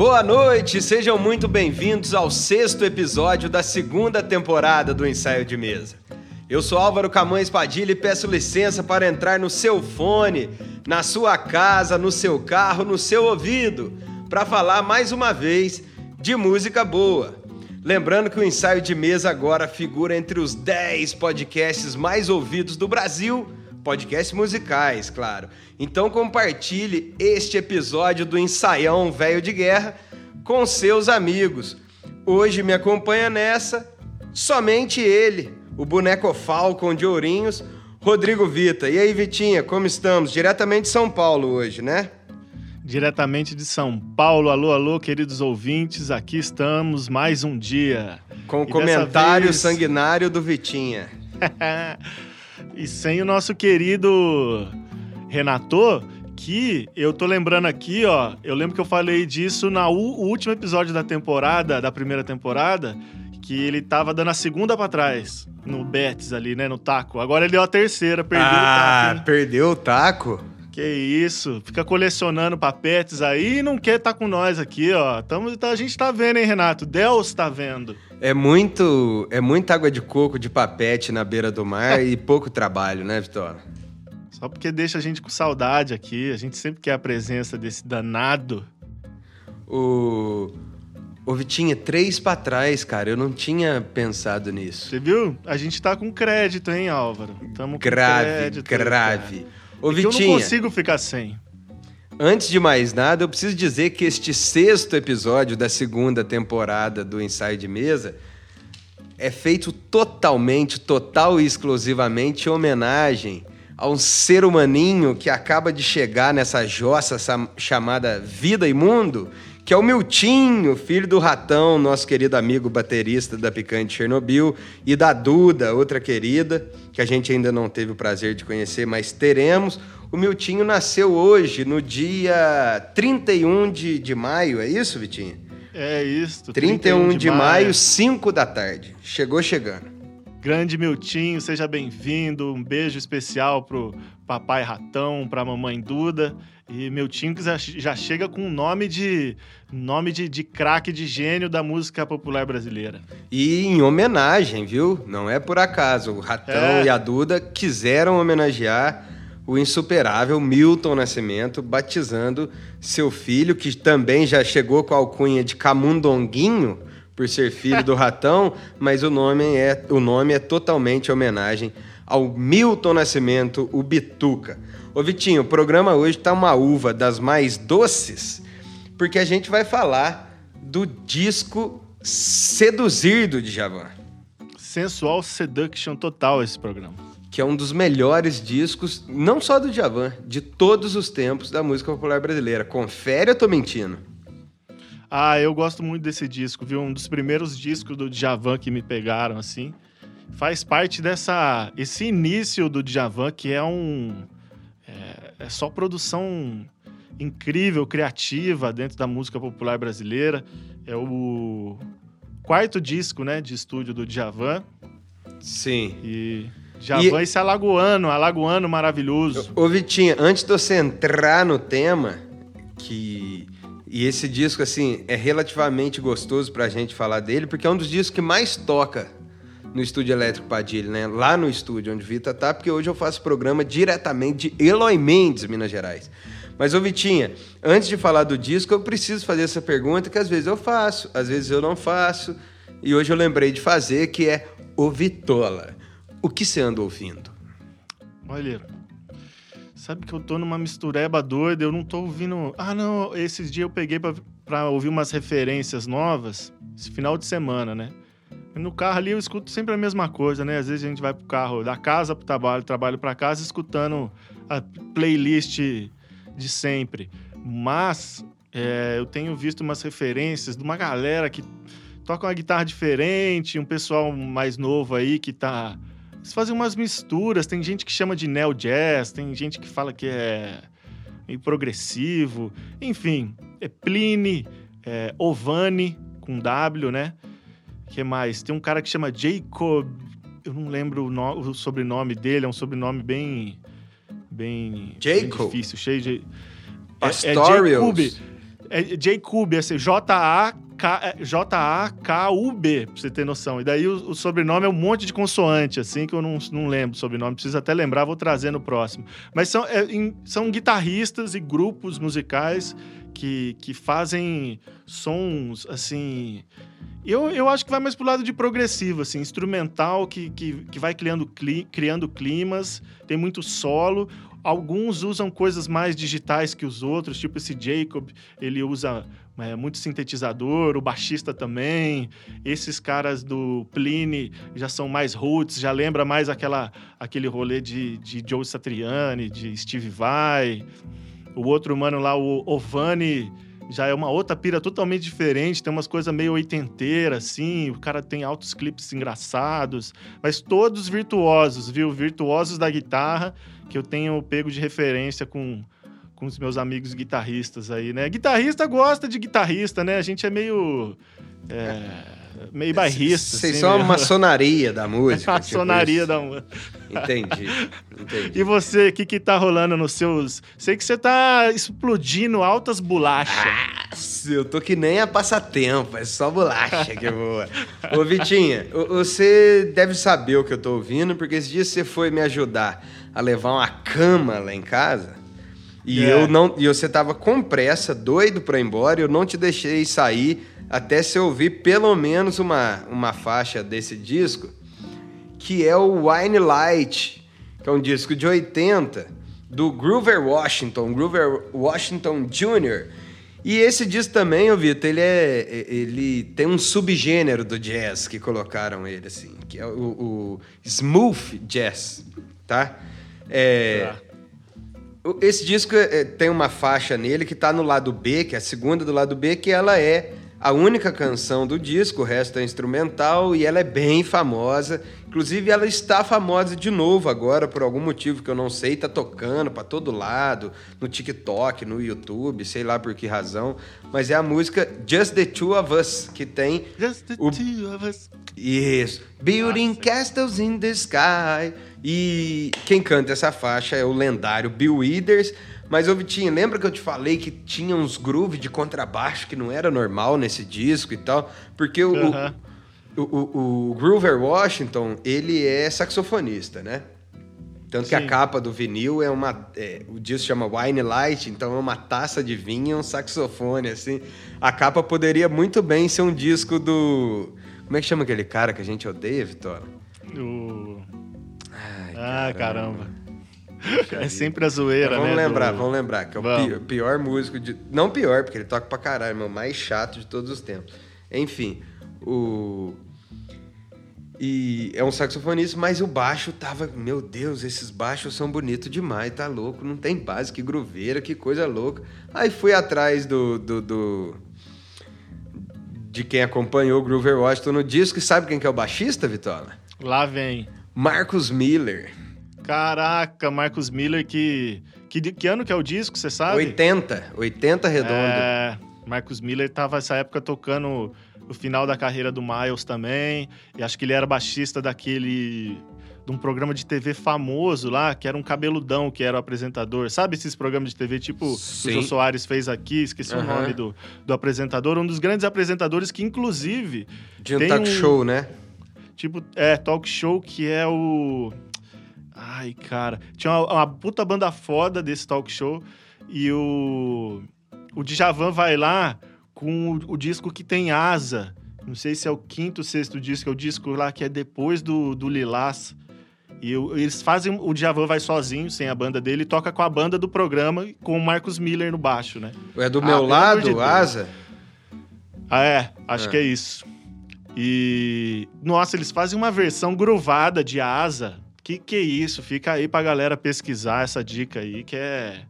Boa noite, sejam muito bem-vindos ao sexto episódio da segunda temporada do Ensaio de Mesa. Eu sou Álvaro Camões Padilha e peço licença para entrar no seu fone, na sua casa, no seu carro, no seu ouvido, para falar mais uma vez de música boa. Lembrando que o Ensaio de Mesa agora figura entre os 10 podcasts mais ouvidos do Brasil podcasts musicais, claro. Então compartilhe este episódio do Ensaião Velho de Guerra com seus amigos. Hoje me acompanha nessa somente ele, o boneco Falcon de Ourinhos, Rodrigo Vita. E aí, Vitinha, como estamos? Diretamente de São Paulo hoje, né? Diretamente de São Paulo. Alô, alô, queridos ouvintes. Aqui estamos mais um dia. Com o comentário vez... sanguinário do Vitinha. e sem o nosso querido Renato, que eu tô lembrando aqui, ó. Eu lembro que eu falei disso no último episódio da temporada, da primeira temporada, que ele tava dando a segunda para trás no Betis ali, né, no taco. Agora ele deu a terceira, perdeu ah, o taco. Ah, perdeu o taco? Que isso, fica colecionando papetes aí e não quer estar tá com nós aqui, ó. Tamo, tá, a gente tá vendo, hein, Renato? Deus tá vendo. É muito, é muita água de coco de papete na beira do mar e pouco trabalho, né, Vitória? Só porque deixa a gente com saudade aqui. A gente sempre quer a presença desse danado. O Ô, Vitinha, três pra trás, cara. Eu não tinha pensado nisso. Você viu? A gente tá com crédito, hein, Álvaro? Tamo grave, com crédito. Grave, Ô, é Vitinha. Eu não consigo ficar sem. Antes de mais nada, eu preciso dizer que este sexto episódio da segunda temporada do Ensaio de Mesa é feito totalmente, total e exclusivamente em homenagem a um ser humaninho que acaba de chegar nessa jossa chamada vida e mundo que é o Miltinho, filho do Ratão, nosso querido amigo baterista da Picante Chernobyl, e da Duda, outra querida, que a gente ainda não teve o prazer de conhecer, mas teremos. O Miltinho nasceu hoje, no dia 31 de, de maio, é isso, Vitinho? É isso. 31, 31 de, de maio, maio, 5 da tarde. Chegou chegando. Grande Miltinho, seja bem-vindo. Um beijo especial pro papai Ratão, pra mamãe Duda. E meu Tinks já chega com um nome de nome de, de craque, de gênio da música popular brasileira. E em homenagem, viu? Não é por acaso. O Ratão é. e a Duda quiseram homenagear o insuperável Milton Nascimento, batizando seu filho, que também já chegou com a alcunha de Camundonguinho, por ser filho do Ratão, mas o nome é, o nome é totalmente homenagem ao Milton Nascimento, o Bituca. Ô Vitinho, o programa hoje tá uma uva das mais doces, porque a gente vai falar do disco Seduzir do Djavan. Sensual Seduction total esse programa. Que é um dos melhores discos, não só do Djavan, de todos os tempos da música popular brasileira. Confere ou tô mentindo? Ah, eu gosto muito desse disco, viu? Um dos primeiros discos do Djavan que me pegaram, assim. Faz parte dessa... Esse início do Djavan, que é um é, só produção incrível, criativa dentro da música popular brasileira. É o quarto disco, né, de estúdio do Djavan. Sim. E Djavan e... esse alagoano, alagoano maravilhoso. Ô Vitinha, antes de você entrar no tema, que... E esse disco, assim, é relativamente gostoso pra gente falar dele, porque é um dos discos que mais toca no Estúdio Elétrico Padilha, né? Lá no estúdio onde Vita tá, porque hoje eu faço programa diretamente de Eloy Mendes, Minas Gerais. Mas, ô Vitinha, antes de falar do disco, eu preciso fazer essa pergunta que às vezes eu faço, às vezes eu não faço. E hoje eu lembrei de fazer, que é o Vitola. O que você anda ouvindo? Olha, sabe que eu tô numa mistureba doida, eu não tô ouvindo... Ah, não, esses dias eu peguei para ouvir umas referências novas, esse final de semana, né? No carro ali eu escuto sempre a mesma coisa, né? Às vezes a gente vai pro carro da casa pro trabalho, trabalho para casa, escutando a playlist de sempre. Mas é, eu tenho visto umas referências de uma galera que toca uma guitarra diferente, um pessoal mais novo aí que tá. Eles fazem umas misturas. Tem gente que chama de neo jazz, tem gente que fala que é progressivo. Enfim, é Pliny, é Ovani com W, né? Que mais? Tem um cara que chama Jacob. Eu não lembro o, no, o sobrenome dele, é um sobrenome bem. bem. Jacob? Bem difícil, cheio de. Pastorius. É, é Jacob. É Jacob, assim, J-A-K-U-B, pra você ter noção. E daí o, o, sobrenome é um monte de consoante, assim, que eu não, não lembro o sobrenome. Preciso até lembrar, vou trazer no próximo. Mas são, é, em, são guitarristas e grupos musicais que, que fazem sons, assim... Eu, eu acho que vai mais pro lado de progressivo, assim, instrumental, que, que, que vai criando, cli, criando climas, tem muito solo. Alguns usam coisas mais digitais que os outros, tipo esse Jacob, ele usa é, muito sintetizador, o baixista também. Esses caras do Pliny já são mais roots, já lembra mais aquela, aquele rolê de, de Joe Satriani, de Steve Vai. O outro mano lá, o Ovani, já é uma outra pira totalmente diferente, tem umas coisas meio oitenteiras, assim, o cara tem altos clipes engraçados, mas todos virtuosos, viu? Virtuosos da guitarra que eu tenho pego de referência com, com os meus amigos guitarristas aí, né? Guitarrista gosta de guitarrista, né? A gente é meio. É, meio bairrista. Vocês assim, são meio... a maçonaria da música. tipo maçonaria tipo da música. Entendi, entendi. E você, o que que tá rolando nos seus... Sei que você tá explodindo altas bolachas. Eu tô que nem a passatempo, é só bolacha que voa. Ô, Vitinha, você deve saber o que eu tô ouvindo, porque esse dia você foi me ajudar a levar uma cama lá em casa. E é. eu não, e você tava com pressa, doido para ir embora, e eu não te deixei sair até você ouvir pelo menos uma, uma faixa desse disco, que é o Wine Light, que é um disco de 80 do Groover Washington, Groover Washington Jr. E esse disco também, ô Vitor, ele é ele tem um subgênero do jazz que colocaram ele assim, que é o, o smooth jazz, tá? É, esse disco é, tem uma faixa nele que está no lado B, que é a segunda do lado B, que ela é a única canção do disco, o resto é instrumental e ela é bem famosa. Inclusive, ela está famosa de novo agora, por algum motivo que eu não sei, tá tocando para todo lado, no TikTok, no YouTube, sei lá por que razão. Mas é a música Just the Two of Us, que tem. Just the o... Two of Us. Isso. Building Nossa. Castles in the Sky. E quem canta essa faixa é o lendário Bill Withers. Mas, ô Vitinho, lembra que eu te falei que tinha uns grooves de contrabaixo que não era normal nesse disco e tal? Porque o, uhum. o, o, o, Groover Washington, ele é saxofonista, né? Tanto Sim. que a capa do vinil é uma. É, o disco chama Wine Light, então é uma taça de vinho e um saxofone, assim. A capa poderia muito bem ser um disco do. Como é que chama aquele cara que a gente odeia, Vitória? O. Ah, caramba. caramba. É sempre a zoeira, vamos né? Lembrar, do... vamos lembrar, que é o pior, pior, músico de. Não pior, porque ele toca pra caralho, mas o mais chato de todos os tempos. Enfim, o. E é um saxofonista, mas o baixo tava. Meu Deus, esses baixos são bonitos demais, tá louco. Não tem base, que gruveira, que coisa louca. Aí fui atrás do, do, do de quem acompanhou o Groover Washington no disco. E sabe quem que é o baixista, Vitola? Lá vem. Marcos Miller. Caraca, Marcos Miller, que, que. Que ano que é o disco, você sabe? 80. 80 redondo. É, Marcos Miller tava nessa época tocando o final da carreira do Miles também. E acho que ele era baixista daquele de um programa de TV famoso lá, que era um cabeludão, que era o apresentador. Sabe esses programas de TV, tipo Sim. o Jô Soares fez aqui, esqueci uhum. o nome do, do apresentador, um dos grandes apresentadores que, inclusive. De um talk um, show, né? Tipo, é, talk show que é o. Ai, cara. Tinha uma, uma puta banda foda desse talk show. E o. O Djavan vai lá com o, o disco que tem asa. Não sei se é o quinto, sexto disco, é o disco lá que é depois do, do Lilás. E eles fazem. O Djavan vai sozinho, sem a banda dele, e toca com a banda do programa, com o Marcos Miller no baixo, né? É do ah, meu lado, de Asa? Ah, é, acho é. que é isso. E. Nossa, eles fazem uma versão gruvada de Asa. Que que é isso? Fica aí pra galera pesquisar essa dica aí, que é.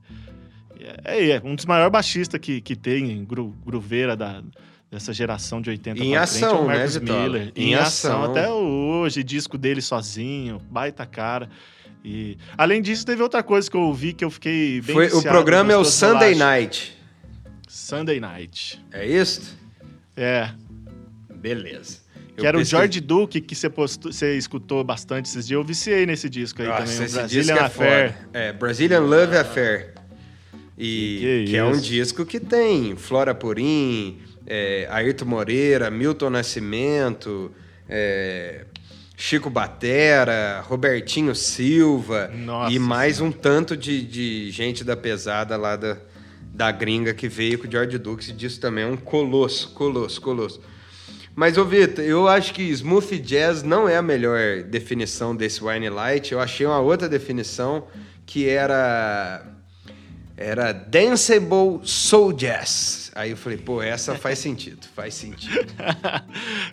É, é um dos maiores baixistas que, que tem, gru, gruveira da, dessa geração de 80 em ação, frente, é o Marcos né, Miller. Em, em ação. ação. Até hoje, disco dele sozinho, baita cara. E além disso, teve outra coisa que eu ouvi que eu fiquei bem Foi, O programa é o Sunday Night. Sunday Night. É isso? É. Beleza. Eu que era o George Duke, que você, postou, você escutou bastante esses dias. Eu viciei nesse disco aí Nossa, também. Esse Brazilian disco é Affair. É, Brazilian Love Affair. E Que que, é um disco que tem Flora Purim, é, Ayrton Moreira, Milton Nascimento, é, Chico Batera, Robertinho Silva Nossa e mais um tanto de, de gente da pesada lá da, da gringa que veio com o George Dux. E disso também é um colosso, colosso, colosso. Mas, ô Vitor, eu acho que smooth jazz não é a melhor definição desse wine light. Eu achei uma outra definição que era era danceable soul jazz. Aí eu falei, pô, essa faz sentido, faz sentido.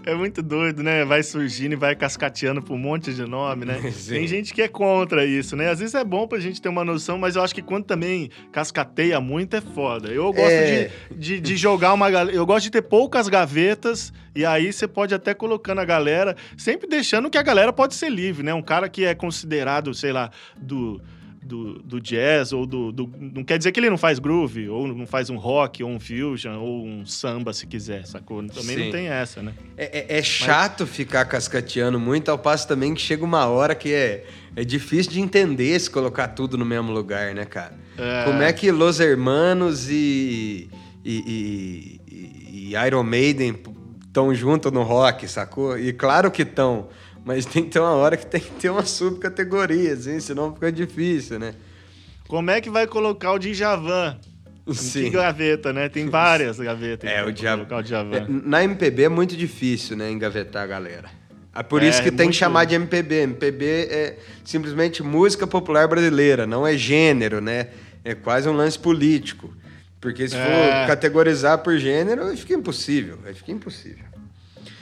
é muito doido, né? Vai surgindo e vai cascateando por um monte de nome, né? Sim. Tem gente que é contra isso, né? Às vezes é bom pra gente ter uma noção, mas eu acho que quando também cascateia muito é foda. Eu gosto É. de, de, de jogar uma galera. Eu gosto de ter poucas gavetas e aí você pode até colocando a galera, sempre deixando que a galera pode ser livre, né? Um cara que é considerado, sei lá, do. Do, do jazz, ou do, do- Não quer dizer que ele não faz groove, ou não faz um rock, ou um fusion, ou um samba, se quiser, sacou? Também Sim. não tem essa, né? É, é- é chato ficar cascateando muito, ao passo também que chega uma hora que é, é difícil de entender se colocar tudo no mesmo lugar, né, cara? É. Como é que Los Hermanos e, e, e- e Iron Maiden estão juntos no rock, sacou? E claro que estão, mas tem que ter uma hora que tem que ter uma subcategoria, assim, senão fica difícil, né? Como é que vai colocar o Djavan? Sim. Que gaveta, né? Tem várias gavetas. É, o Djavan. o Djavan. É, na MPB é muito difícil, né, engavetar a galera. É por É, isso que é tem que muito- chamar de MPB. MPB é simplesmente música popular brasileira, não é gênero, né? É quase um lance político. Porque se É. for categorizar por gênero, fica impossível. Fica impossível.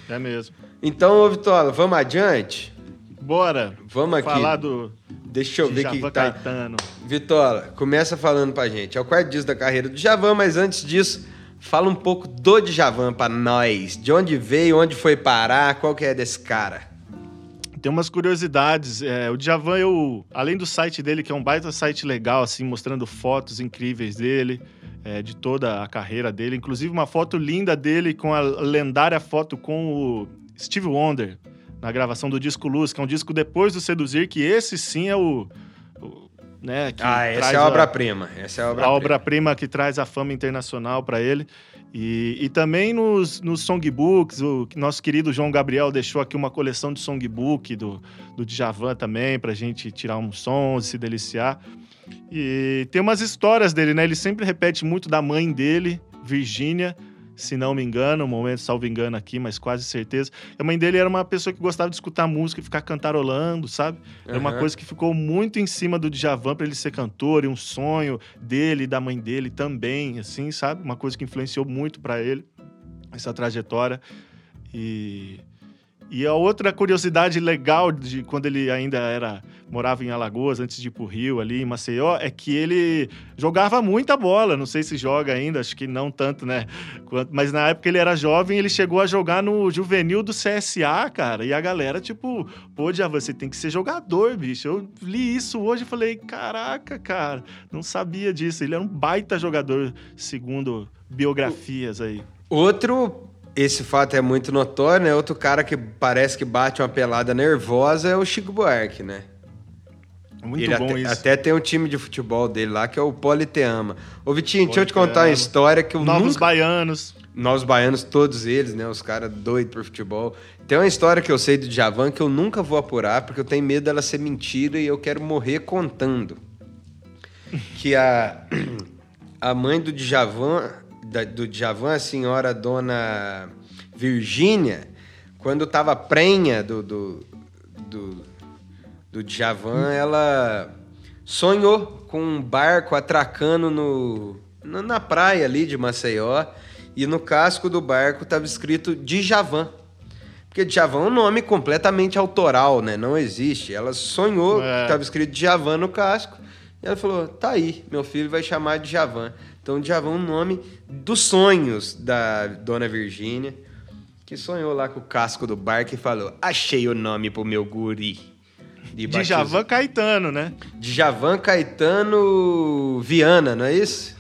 É mesmo. Então, ô Vitola, vamos adiante? Bora. Vamos aqui. Falar do Deixa eu ver o que, tá. Caetano. Vitola, começa falando pra gente. É o quarto disco da carreira do Djavan, mas antes disso, fala um pouco do Djavan pra nós. De onde veio, onde foi parar, qual que é desse cara? Tem umas curiosidades. É, o Djavan, eu, além do site dele, que é um baita site legal, assim, mostrando fotos incríveis dele, é, de toda a carreira dele. Inclusive, uma foto linda dele com a lendária foto com o Steve Wonder, na gravação do disco Luz, que é um disco depois do Seduzir, que esse sim é o. o- né, ah, essa é a obra-prima. Essa é a a obra-prima. obra-prima que traz a fama internacional para ele. E, e também nos, nos songbooks, o nosso querido João Gabriel deixou aqui uma coleção de songbook do, do Djavan também, para a gente tirar uns sons e se deliciar. E tem umas histórias dele, né? Ele sempre repete muito da mãe dele, Virgínia, se não me engano, um momento salvo engano aqui, mas quase certeza. A mãe dele era uma pessoa que gostava de escutar música e ficar cantarolando, sabe? Era uma coisa que ficou muito em cima do Djavan para ele ser cantor e um sonho dele e da mãe dele também, assim, sabe? Uma coisa que influenciou muito para ele essa trajetória. E e a outra curiosidade legal de quando ele ainda era morava em Alagoas antes de ir pro Rio ali em Maceió é que ele jogava muita bola, não sei se joga ainda, acho que não tanto, né? Mas na época ele era jovem, ele chegou a jogar no juvenil do CSA, cara, e a galera tipo, pô, já você tem que ser jogador, bicho. Eu li isso hoje e falei, caraca, cara, não sabia disso. Ele era um baita jogador, segundo biografias aí. Outro, esse fato é muito notório, né? Outro cara que parece que bate uma pelada nervosa é o Chico Buarque, né? Muito Ele bom até, isso. até tem um time de futebol dele lá que é o Politeama. Ô Vitinho, deixa eu te Politeama. contar uma história que eu Novos nunca... baianos. Nós baianos, todos eles, né? Os caras doidos por futebol. Tem uma história que eu sei do Djavan que eu nunca vou apurar, porque eu tenho medo dela ser mentira e eu quero morrer contando. Que a, a mãe do Djavan, da- do Djavan, a senhora Dona Virgínia, quando tava prenha do, do, do, do Djavan, ela sonhou com um barco atracando no, no- na praia ali de Maceió e no casco do barco estava escrito Djavan. Porque Djavan é um nome completamente autoral, né? Não existe. Ela sonhou É. que estava escrito Djavan no casco e ela falou: tá aí, meu filho vai chamar Djavan. Então, Djavan é um nome dos sonhos da dona Virgínia, que sonhou lá com o casco do barco e falou: achei o nome pro meu guri. E batizou- Djavan Caetano, né? Djavan Caetano Viana, não é isso?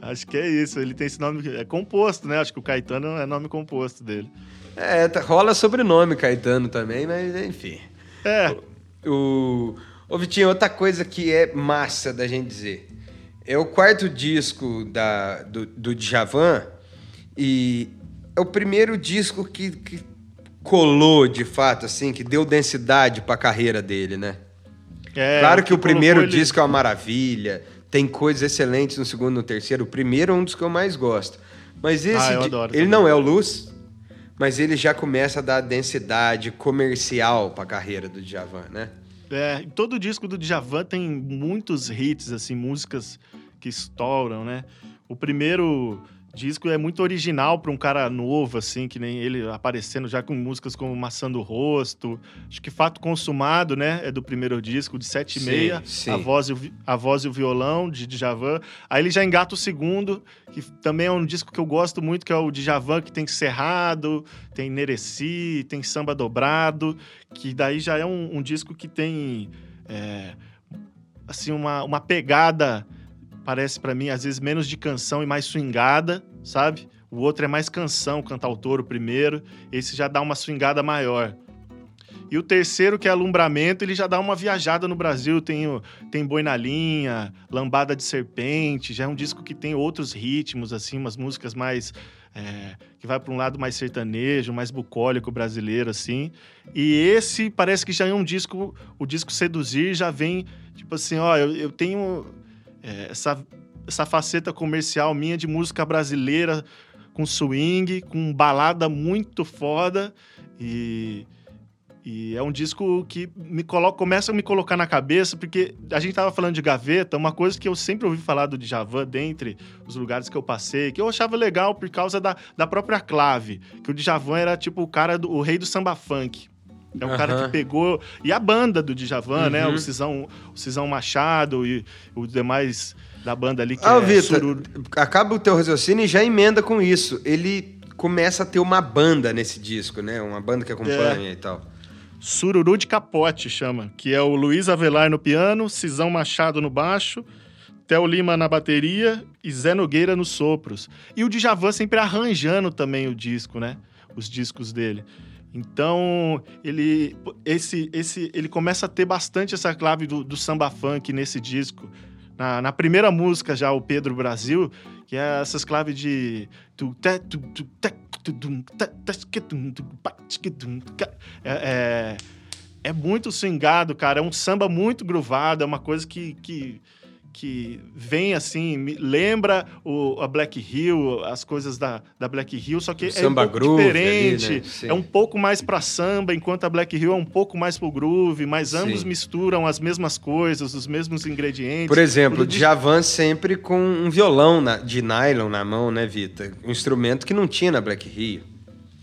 Acho que é isso. Ele tem esse nome. É composto, né? Acho que o Caetano é nome composto dele. É, tá- rola sobrenome Caetano também, mas enfim. É. O... Ô, Vitinho, outra coisa que é massa da gente dizer. É o quarto disco da, do, do Djavan e é o primeiro disco que, que colou de fato, assim, que deu densidade para a carreira dele, né? É, claro que, que o primeiro ele... disco é uma maravilha, tem coisas excelentes no segundo e no terceiro. O primeiro é um dos que eu mais gosto. Mas esse, ah, ele também. não é o Luz, mas ele já começa a dar densidade comercial para a carreira do Djavan, né? É, todo disco do Djavan tem muitos hits, assim, músicas que estouram, né? O primeiro disco é muito original para um cara novo, assim, que nem ele aparecendo já com músicas como Maçã do Rosto. Acho que Fato Consumado, né? É do primeiro disco, de sete e meia. A voz, e o, a voz e o violão, de Djavan. Aí ele já engata o segundo, que também é um disco que eu gosto muito, que é o Djavan, que tem Cerrado, tem Nereci, tem Samba Dobrado, que daí já é um, um disco que tem... É, assim, uma, uma pegada parece para mim, às vezes, menos de canção e mais swingada, sabe? O outro é mais canção, cantautor, o primeiro. Esse já dá uma swingada maior. E o terceiro, que é Alumbramento, ele já dá uma viajada no Brasil. Tem, tem Boi na Linha, Lambada de Serpente. Já é um disco que tem outros ritmos, assim, umas músicas mais. É, que vai para um lado mais sertanejo, mais bucólico brasileiro, assim. E esse parece que já é um disco. O disco Seduzir já vem, tipo assim, ó, eu, eu tenho é, essa, essa faceta comercial minha de música brasileira com swing, com balada muito foda e, e é um disco que me coloca, começa a me colocar na cabeça, porque a gente tava falando de gaveta, uma coisa que eu sempre ouvi falar do Djavan, dentre os lugares que eu passei, que eu achava legal por causa da, da própria clave, que o Djavan era tipo o cara, do, o rei do samba funk. É um uhum. cara que pegou. E a banda do Djavan, uhum. né? O uhum. Cisão, o Cisão Machado e os demais da banda ali que ah, é Vitor, sururu... acaba o teu raciocínio e já emenda com isso. Ele começa a ter uma banda nesse disco, né? Uma banda que acompanha é. e tal. Sururu de Capote chama, que é o Luiz Avelar no piano, Cisão Machado no baixo, Theo Lima na bateria e Zé Nogueira nos sopros. E o Djavan sempre arranjando também o disco, né? Os discos dele. Então, ele, esse, esse, ele começa a ter bastante essa clave do, do samba funk nesse disco. Na, na, primeira música, já, o Pedro Brasil, que é essas claves de. É, é, é muito swingado, cara. É um samba muito gruvado, é uma coisa que, que que vem assim, me lembra o, a Black Hill, as coisas da, da Black Hill, só que o é um pouco diferente. Ali, né? É um pouco mais para samba, enquanto a Black Hill é um pouco mais pro groove, mas ambos Sim. misturam as mesmas coisas, os mesmos ingredientes. Por exemplo, o Djavan sempre com um violão na, de nylon na mão, né, Vita? Um instrumento que não tinha na Black Hill.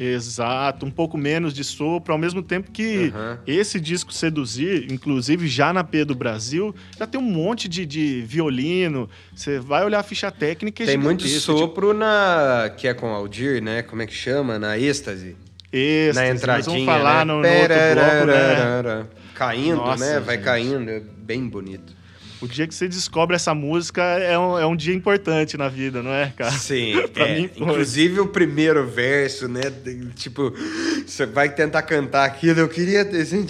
Exato, um pouco menos de sopro, ao mesmo tempo que uhum. esse disco Seduzir, inclusive já na P do Brasil, já tem um monte de, de violino. Você vai olhar a ficha técnica e Tem muito sopro tipo... na. que é com Aldir, né? Como é que chama? Na êxtase. Êxtase, na entradinha. vamos falar né? no, no outro bloco, né? Caindo, Nossa, né? Vai gente. caindo, é bem bonito. O dia que você descobre essa música é um, é um dia importante na vida, não é, cara? Sim. é. mim, Inclusive o primeiro verso, né? Tipo, você vai tentar cantar aquilo. Eu queria. Assim,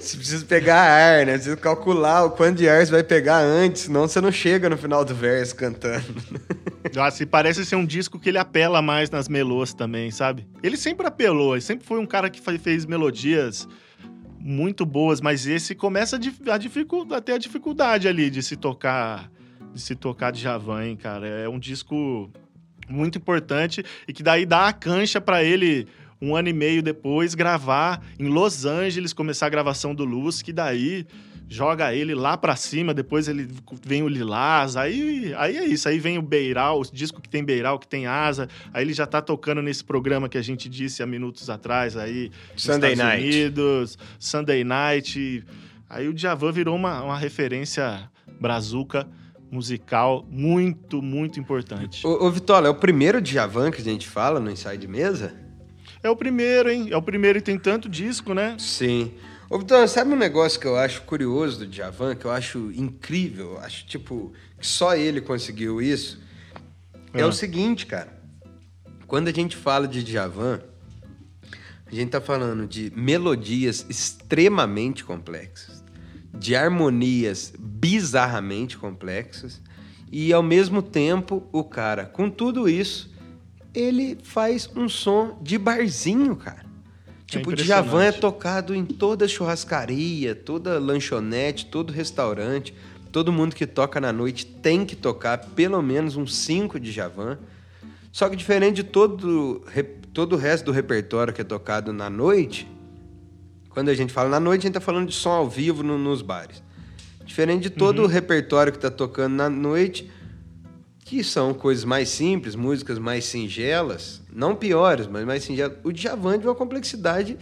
você precisa pegar ar, né? Você precisa calcular o quanto de ar você vai pegar antes, senão você não chega no final do verso cantando. Nossa, e parece ser um disco que ele apela mais nas melôs também, sabe? Ele sempre apelou, ele sempre foi um cara que fez melodias muito boas, mas esse começa a, dificuldade, ter a dificuldade ali de se tocar de se tocar de Javan, hein, cara. É um disco muito importante e que daí dá a cancha para ele um ano e meio depois gravar em Los Angeles, começar a gravação do Luz, que daí joga ele lá para cima, depois ele vem o Lilás, aí, aí é isso, aí vem o Beiral, o disco que tem Beiral, que tem asa, aí ele já tá tocando nesse programa que a gente disse há minutos atrás aí, Sunday Estados Night. Unidos, Sunday Night, aí o Djavan virou uma, uma referência brazuca musical muito, muito importante. Ô, ô Vitola, é o primeiro Djavan que a gente fala no ensaio de mesa? É o primeiro, hein? É o primeiro e tem tanto disco, né? Sim. Ô, Vitor, sabe um negócio que eu acho curioso do Djavan, que eu acho incrível, acho, tipo, que só ele conseguiu isso? É, é o seguinte, cara. Quando a gente fala de Djavan, a gente tá falando de melodias extremamente complexas, de harmonias bizarramente complexas E ao mesmo tempo, o cara, com tudo isso, ele faz um som de barzinho, cara. Tipo, o Djavan é tocado em toda churrascaria, toda lanchonete, todo restaurante. Todo mundo que toca na noite tem que tocar pelo menos uns cinco Djavan. Só que diferente de todo, todo o resto do repertório que é tocado na noite, quando a gente fala na noite, a gente tá falando de som ao vivo no, nos bares. Diferente de todo uhum. o repertório que tá tocando na noite, que são coisas mais simples, músicas mais singelas, não piores, mas mais singelas. O Djavan de uma complexidade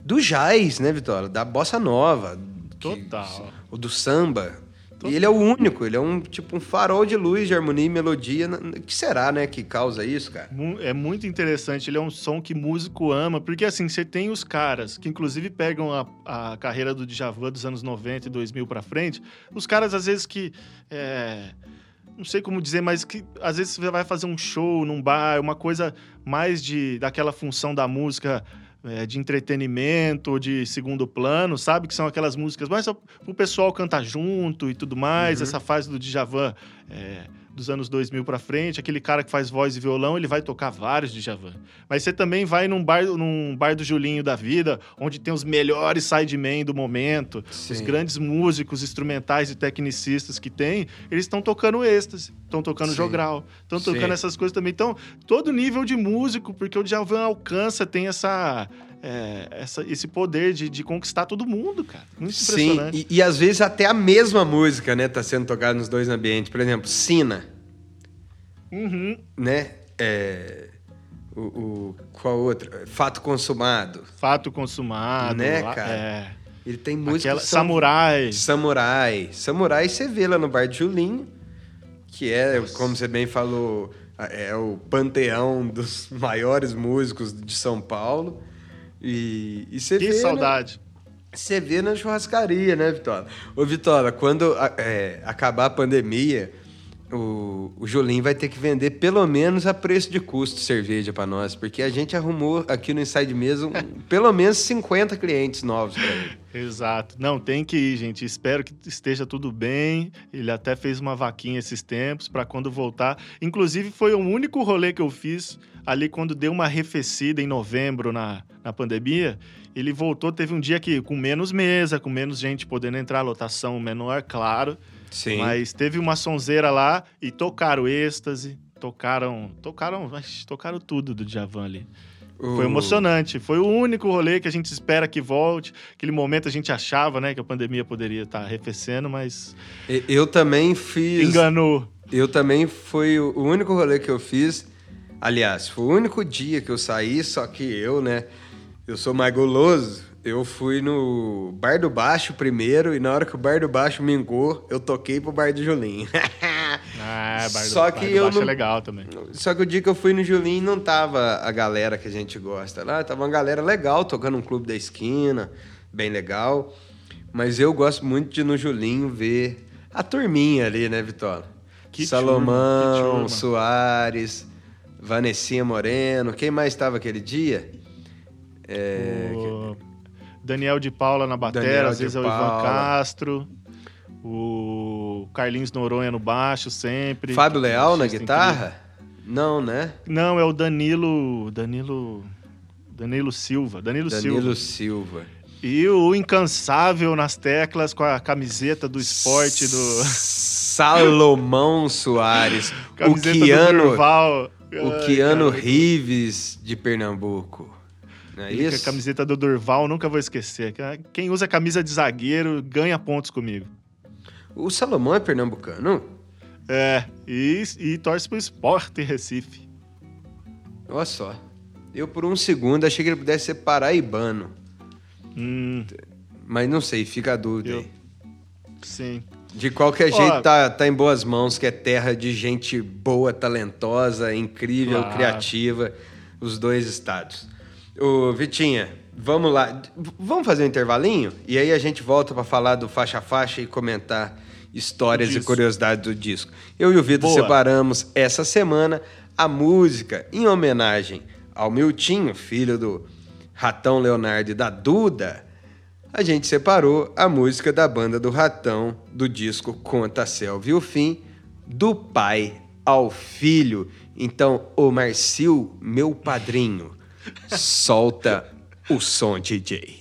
do jazz, né, Vitória? Da bossa nova. Total. o do samba. Total. E ele é o único, ele é um tipo um farol de luz de harmonia e melodia. O que será, né, que causa isso, cara? É muito interessante, ele é um som que músico ama, porque assim, você tem os caras que inclusive pegam a, a carreira do Djavan dos anos 90 e 2000 para frente, os caras às vezes que é não sei como dizer, mas que às vezes você vai fazer um show num bar, uma coisa mais de daquela função da música é, de entretenimento, de segundo plano, sabe? Que são aquelas músicas mais o pessoal cantar junto e tudo mais. Uhum. Essa fase do Djavan é, dos anos 2000 para frente, aquele cara que faz voz e violão, ele vai tocar vários de Javan. Mas você também vai num bar, num bar do Julinho da vida, onde tem os melhores sidemen do momento, Sim. os grandes músicos, instrumentais e tecnicistas que tem, eles estão tocando êxtase, estão tocando Sim. jogral, estão tocando essas coisas também. Então, todo nível de músico, porque o Javan alcança, tem essa é, essa, esse poder de, de, conquistar todo mundo, cara. Muito impressionante. Sim, e, e, às vezes até a mesma música, né, tá sendo tocada nos dois ambientes. Por exemplo, Sina. Uhum. Né? É, o, o, qual outra? Fato Consumado. Fato Consumado. Né, cara? É. Ele tem música... Aquela... São... Samurai. Samurai. Samurai você vê lá no Bar de Julinho, que é, Nossa. como você bem falou, é o panteão dos maiores músicos de São Paulo. E, e você que vê. saudade. Você vê na churrascaria, né, Vitória? Ô, Vitória, quando é, acabar a pandemia, o, o Julinho vai ter que vender pelo menos a preço de custo cerveja para nós, porque a gente arrumou aqui no Inside Mesmo pelo menos 50 clientes novos ele. Exato. Não, tem que ir, gente. Espero que esteja tudo bem. Ele até fez uma vaquinha esses tempos para quando voltar. Inclusive, foi o único rolê que eu fiz ali quando deu uma arrefecida em novembro na, na pandemia, ele voltou, teve um dia que com menos mesa, com menos gente podendo entrar, lotação menor, claro. Sim. Mas teve uma sonzeira lá e tocaram êxtase, tocaram, tocaram, tocaram tudo do Djavan ali. Uh. Foi emocionante. Foi o único rolê que a gente espera que volte. Aquele momento a gente achava, né, que a pandemia poderia estar arrefecendo, mas eu também fiz Enganou. Eu também foi o único rolê que eu fiz Aliás, foi o único dia que eu saí, só que eu, né? Eu sou mais goloso. Eu fui no Bar do Baixo primeiro e na hora que o Bar do Baixo mingou, eu toquei pro Bar do Julinho. ah, Bar do, só que bar do eu Baixo é não... é legal também. Só que o dia que eu fui no Julinho não tava a galera que a gente gosta lá, tava uma galera legal tocando um clube da esquina, bem legal. Mas eu gosto muito de ir no Julinho ver a turminha ali, né, Vitória? Que Salomão, turma, que turma. Soares, Vanessinha Moreno. Quem mais estava aquele dia? É... O Daniel de Paula na bateria, às vezes é o Ivan Castro. O Carlinhos Noronha no baixo, sempre. Fábio Leal na guitarra? Não, né? Não, é o Danilo. Danilo. Danilo Silva. Danilo, Danilo Silva. Silva. E o incansável nas teclas com a camiseta do esporte do. Salomão Soares. o Kiano. O Keanu Rives de Pernambuco. É isso? A camiseta do Durval, nunca vou esquecer. Quem usa camisa de zagueiro ganha pontos comigo. O Salomão é pernambucano? É, e, e torce pro esporte Recife. Olha só. Eu, por um segundo, achei que ele pudesse ser paraibano. Hum. Mas não sei, fica a dúvida Eu... aí. Sim. De qualquer jeito, tá, tá em boas mãos, que é terra de gente boa, talentosa, incrível, claro. criativa, os dois estados. Ô, Vitinha, vamos lá. Vamos fazer um intervalinho? E aí a gente volta para falar do faixa a faixa e comentar histórias e curiosidades do disco. Eu e o Vitor separamos essa semana a música em homenagem ao Miltinho, filho do Ratão Leonardo e da Duda a gente separou a música da banda do Ratão do disco Conta a Selva e o Fim, do pai ao filho. Então, o Marcio, meu padrinho, solta o som, DJ.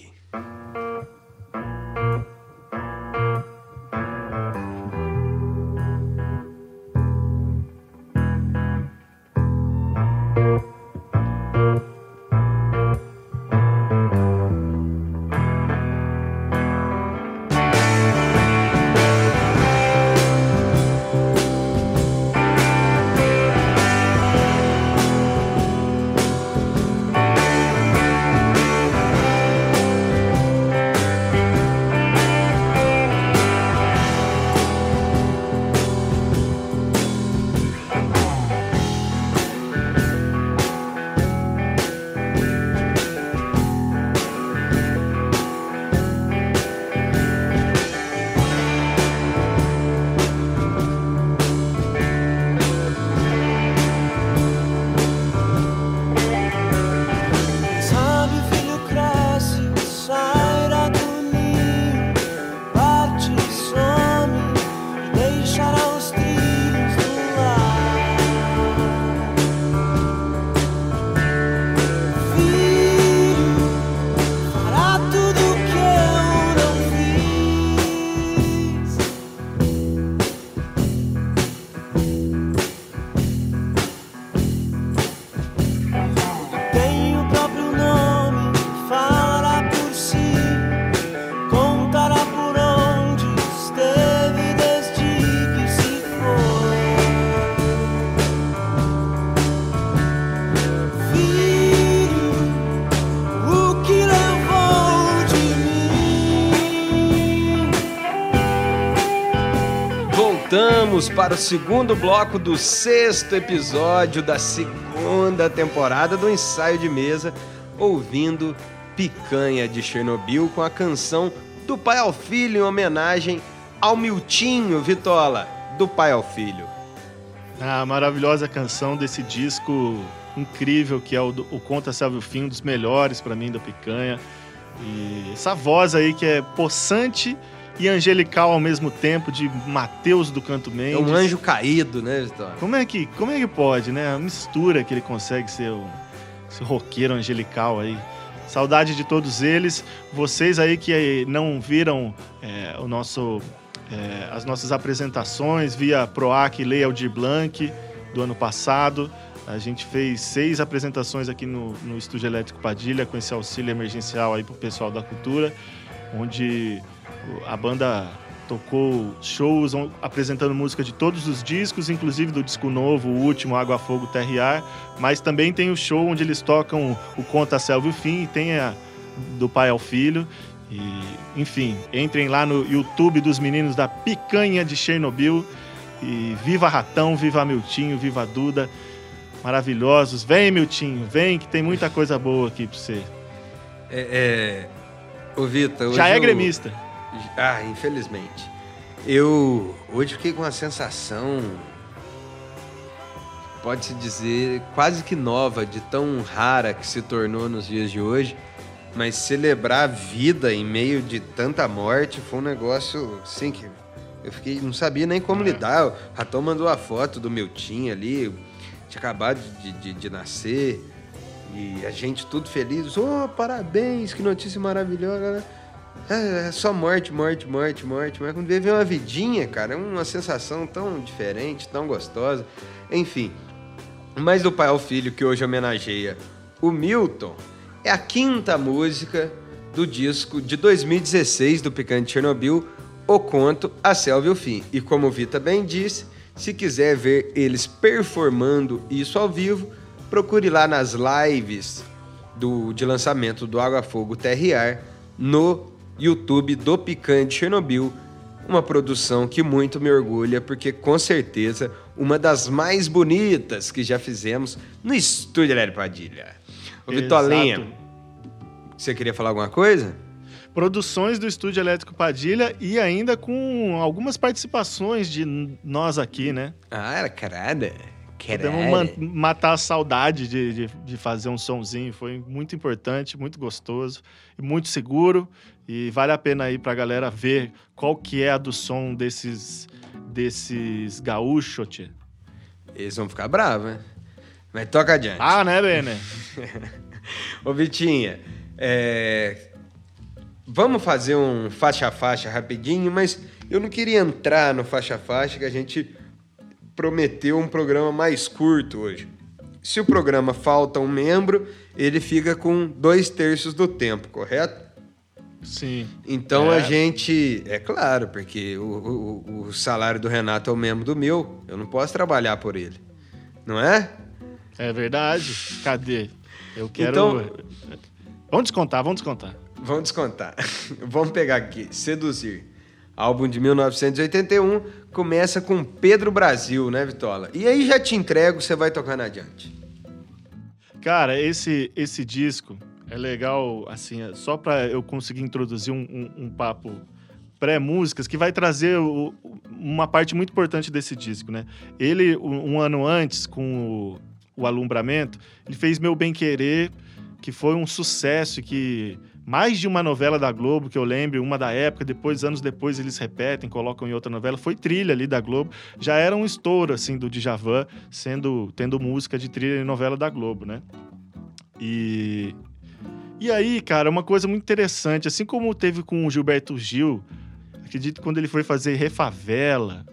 Vamos para o segundo bloco do sexto episódio da segunda temporada do ensaio de mesa, ouvindo Picanha de Chernobyl com a canção Do Pai ao Filho em homenagem ao Miltinho Vitola, do Pai ao Filho. A maravilhosa canção desse disco incrível que é o, o Conta Salve o Fim, um dos melhores para mim da Picanha. E essa voz aí que é possante e angelical ao mesmo tempo, de Mateus do Canto Mendes. É um anjo caído, né, Vitória? Como é que, como é que pode, né? A mistura que ele consegue ser o, esse roqueiro angelical aí. Saudade de todos eles. Vocês aí que não viram é, o nosso, é, as nossas apresentações via Proac Lei Aldir Blanc do ano passado. A gente fez seis apresentações aqui no, no Estúdio Elétrico Padilha com esse auxílio emergencial aí para o pessoal da cultura, onde a banda tocou shows apresentando música de todos os discos, inclusive do disco novo, o último, Água, Fogo, Ar. Mas também tem o show onde eles tocam o Conta, Selva e o Fim, e tem a do pai ao filho. E, enfim, entrem lá no YouTube dos meninos da Picanha de Chernobyl. E viva Ratão, viva Miltinho, viva Duda. Maravilhosos. Vem, Miltinho, vem que tem muita coisa boa aqui pra você. É. é... Ô, Vitor, Já é gremista. Ah, infelizmente. Eu hoje fiquei com uma sensação, pode-se dizer, quase que nova, de tão rara que se tornou nos dias de hoje. Mas celebrar a vida em meio de tanta morte foi um negócio, assim, que eu fiquei, não sabia nem como é. lidar. O Ratão mandou a foto do meu tim ali, tinha acabado de, de, de nascer. E a gente tudo feliz. Oh, parabéns, que notícia maravilhosa. É, é só morte, morte, morte, morte. Mas quando vê uma vidinha, cara, é uma sensação tão diferente, tão gostosa. Enfim. Mas do pai ao filho, que hoje homenageia o Milton, é a quinta música do disco de 2016 do Picante Chernobyl, O Conto, A Selva e o Fim. E como o Vita bem disse, se quiser ver eles performando isso ao vivo, procure lá nas lives do, de lançamento do Água Fogo TRR no YouTube do Picante Chernobyl, uma produção que muito me orgulha, porque com certeza uma das mais bonitas que já fizemos no estúdio Lério Padilha. Ô Vitolinha, você queria falar alguma coisa? Produções do Estúdio Elétrico Padilha e ainda com algumas participações de nós aqui, né? Ah, era carada. Podemos matar a saudade de, de, de, fazer um sonzinho. Foi muito importante, muito gostoso e muito seguro. E vale a pena aí pra galera ver qual que é a do som desses, desses gaúchos, tia. Eles vão ficar bravos, né? Mas toca adiante. Ah, né, Bene? Ô, Vitinha, é... vamos fazer um faixa-faixa rapidinho, mas eu não queria entrar no faixa-faixa que a gente prometeu um programa mais curto hoje. Se o programa falta um membro, ele fica com dois terços do tempo, correto? Sim. Então é. a gente. É claro, porque o, o, o, salário do Renato é o mesmo do meu. Eu não posso trabalhar por ele. Não é? É verdade. Cadê? Eu quero. Então, vamos descontar, vamos descontar. Vamos descontar. vamos pegar aqui. Seduzir. Álbum de 1981. Começa com Pedro Brasil, né, Vitola? E aí já te entrego, você vai tocando adiante. Cara, esse, esse disco é legal, assim, é só para eu conseguir introduzir um, um, um papo pré-músicas que vai trazer o, uma parte muito importante desse disco, né? Ele, um ano antes, com o, o Alumbramento, ele fez Meu Bem Querer, que foi um sucesso que mais de uma novela da Globo, que eu lembro, uma da época, depois, anos depois, eles repetem, colocam em outra novela. Foi trilha ali da Globo. Já era um estouro, assim, do Djavan, sendo, tendo música de trilha em novela da Globo, né? E, e aí, cara, uma coisa muito interessante, assim como teve com o Gilberto Gil, acredito que quando ele foi fazer Refavela,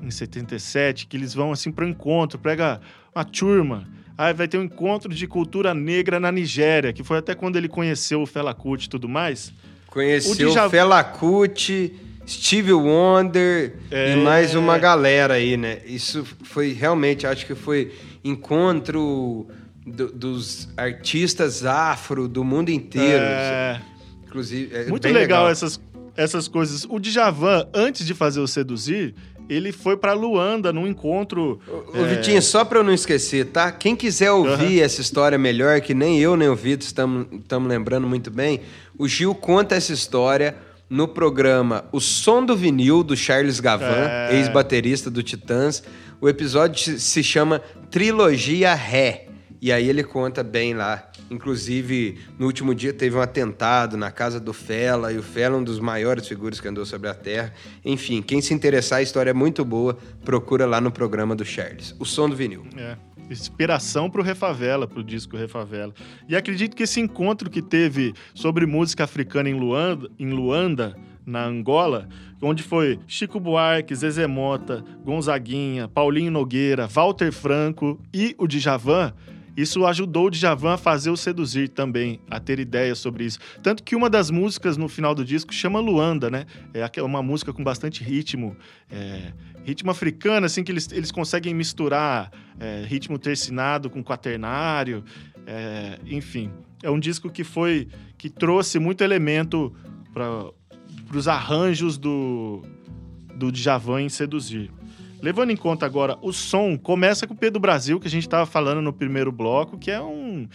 em 77, que eles vão assim para encontro, pega uma turma ah, vai ter um encontro de cultura negra na Nigéria, que foi até quando ele conheceu o Fela Kuti e tudo mais. Conheceu o Djav... Fela Kuti, Steve Wonder é... e mais uma galera aí, né? Isso foi realmente, acho que foi encontro do, dos artistas afro do mundo inteiro. É... Inclusive, é muito legal, legal, essas essas coisas. O Djavan, antes de fazer o Seduzir, ele foi para Luanda num encontro. Ô, é... Vitinho, só para eu não esquecer, tá? Quem quiser ouvir uhum. essa história melhor, que nem eu nem o Vitor estamos lembrando muito bem, o Gil conta essa história no programa O Som do Vinil, do Charles Gavan, é... ex-baterista do Titãs. O episódio se chama Trilogia Ré. E aí ele conta bem lá. Inclusive, no último dia teve um atentado na casa do Fela, e o Fela é um dos maiores figuras que andou sobre a Terra. Enfim, quem se interessar, a história é muito boa, procura lá no programa do Charles. O som do vinil. É. Inspiração para o Refavela, para o disco Refavela. E acredito que esse encontro que teve sobre música africana em Luanda, em Luanda na Angola, onde foi Chico Buarque, Zezé Mota, Gonzaguinha, Paulinho Nogueira, Walter Franco e o Djavan, isso ajudou o Djavan a fazer o Seduzir também, a ter ideias sobre isso. Tanto que uma das músicas no final do disco chama Luanda, né? É uma música com bastante ritmo, é, ritmo africano, assim, que eles, eles conseguem misturar é, ritmo tercinado com quaternário, é, enfim. É um disco que foi, que trouxe muito elemento para os arranjos do, do Djavan em Seduzir. Levando em conta agora o som, começa com o Pedro Brasil, que a gente estava falando no primeiro bloco, que é um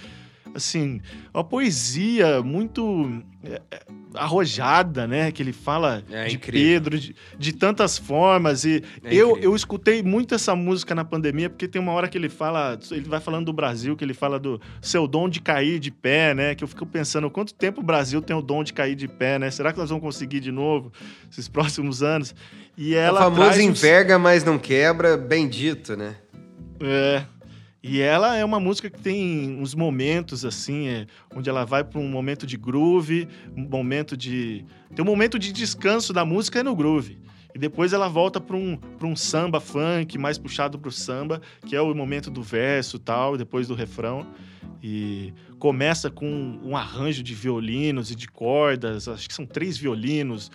assim, uma poesia muito é, é, arrojada, né? Que ele fala é de Pedro de, de, tantas formas. E é eu, eu escutei muito essa música na pandemia, porque tem uma hora que ele fala, ele vai falando do Brasil, que ele fala do seu dom de cair de pé, né? Que eu fico pensando quanto tempo o Brasil tem o dom de cair de pé, né? Será que nós vamos conseguir de novo esses próximos anos? E ela o famoso enverga, uns... mas não quebra, bendito, né? É. E ela é uma música que tem uns momentos assim, é, onde ela vai para um momento de groove, um momento de. Tem um momento de descanso da música no groove. E depois ela volta para um, um samba funk, mais puxado para o samba, que é o momento do verso tal, depois do refrão. E começa com um arranjo de violinos e de cordas, acho que são três violinos,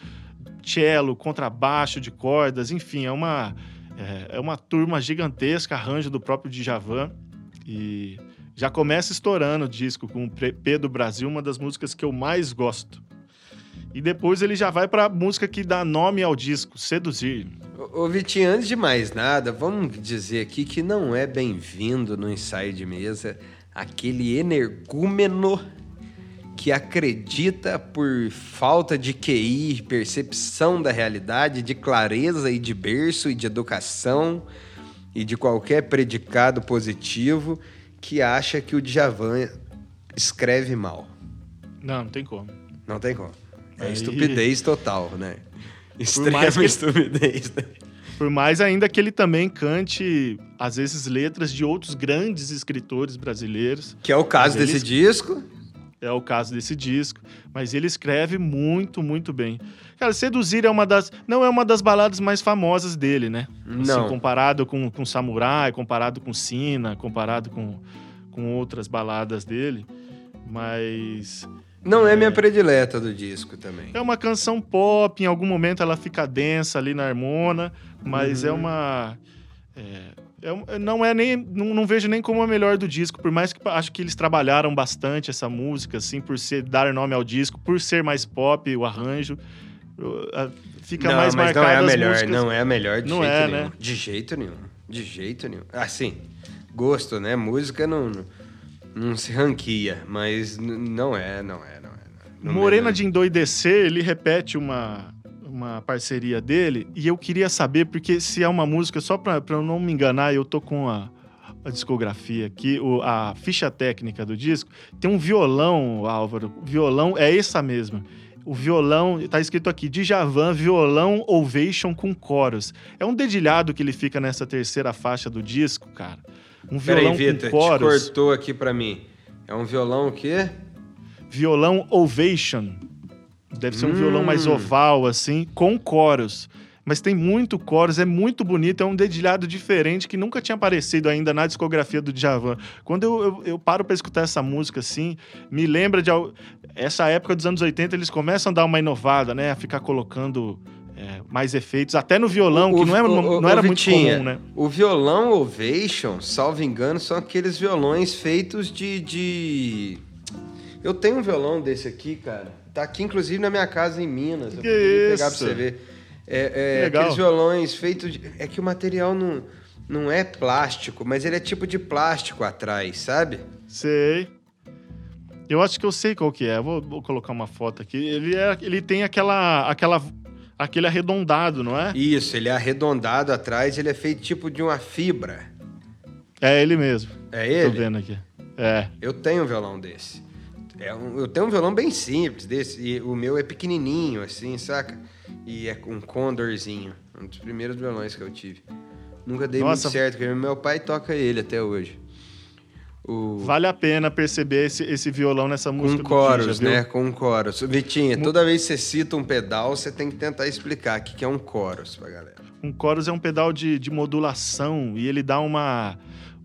cello, contrabaixo de cordas, enfim, é uma é, é uma turma gigantesca, arranjo do próprio Djavan. E já começa estourando o disco com Pedro Brasil, uma das músicas que eu mais gosto. E depois ele já vai para a música que dá nome ao disco, Seduzir. Ô, Vitinho, antes de mais nada, vamos dizer aqui que não é bem-vindo no ensaio de mesa aquele energúmeno que acredita por falta de QI, percepção da realidade, de clareza e de berço e de educação, e de qualquer predicado positivo que acha que o Djavan escreve mal. Não, não tem como. Não tem como. É Aí- estupidez total, né? Extrema estupidez, né? Por mais ainda que ele também cante, às vezes, letras de outros grandes escritores brasileiros. Que é o caso desse ele- disco. É o caso desse disco. Mas ele escreve muito, muito bem. Cara, Seduzir é uma das. Não é uma das baladas mais famosas dele, né? Não. Assim, comparado com, com Samurai, comparado com Sina, comparado com, com outras baladas dele. Mas. Não é minha predileta do disco também. É uma canção pop, em algum momento ela fica densa ali na harmona, mas Uhum. é uma. é- é um- não é nem. Não, não vejo nem como a melhor do disco, por mais que acho que eles trabalharam bastante essa música, assim, por ser dar nome ao disco, por ser mais pop, o arranjo. Fica não, mais mas marcado não é a melhor, músicas. não é a melhor de Não jeito é, nenhum. né? De jeito nenhum. De jeito nenhum. Assim, gosto, né? Música não, não, se ranqueia, mas n- não é, não é, não é. Não Morena não- de Endoidecer, ele repete uma, uma parceria dele, e eu queria saber, porque se é uma música, só pra, pra eu não me enganar, eu tô com a, a discografia aqui, o- a ficha técnica do disco, tem um violão, Álvaro, violão é essa mesma. O violão, tá escrito aqui, Djavan, violão Ovation com coros. É um dedilhado que ele fica nessa terceira faixa do disco, cara. Um violão Peraí, Vitor, com te coros. cortou aqui pra mim. É um violão o quê? violão Ovation. Deve ser um Hum. violão mais oval, assim, com coros. Mas tem muito coros, é muito bonito, é um dedilhado diferente que nunca tinha aparecido ainda na discografia do Djavan. Quando eu, eu, eu paro pra escutar essa música, assim, me lembra de... Essa época dos anos 80, eles começam a dar uma inovada, né? A ficar colocando é, mais efeitos, até no violão, que não, é, o- não o- era o muito Vitinha, comum, né? O violão Ovation, salvo engano, são aqueles violões feitos de, de... Eu tenho um violão desse aqui, cara. Tá aqui, inclusive, na minha casa em Minas. Eu Que poderia pegar pra você ver. É, é, aqueles violões feitos... De... É que o material não, não é plástico, mas ele é tipo de plástico atrás, sabe? Sei. Eu acho que eu sei qual que é. Vou, vou colocar uma foto aqui. Ele, é, ele tem aquela, aquela, aquele arredondado, não é? Isso, ele é arredondado atrás, ele é feito tipo de uma fibra. É ele mesmo. É Tô ele? vendo aqui. É. Eu tenho um violão desse. É um- eu tenho um violão bem simples desse. E o meu é pequenininho, assim, saca? E é com um condorzinho. Um dos primeiros violões que eu tive. Nunca dei Nossa. muito certo, porque meu pai toca ele até hoje. O... Vale a pena perceber esse, esse violão nessa música Com coros, né? Com coros. Vitinha, toda vez que você cita um pedal, você tem que tentar explicar o que que é um coros pra galera. Um chorus é um pedal de, de modulação e ele dá uma,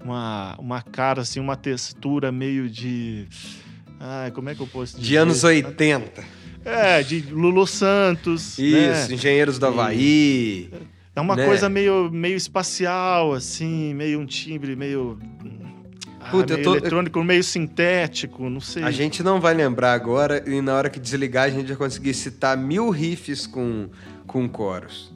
uma, uma cara, assim, uma textura meio de... Como é que eu posso dizer? De anos 80. É, de Lulu Santos. Isso, né? Engenheiros do Havaí. É uma né? coisa meio, meio espacial, assim, meio um timbre meio. ah, Puta, eu meio tô- eletrônico, meio sintético, não sei. A gente não vai lembrar agora e na hora que desligar a gente vai conseguir citar mil riffs com, com coros.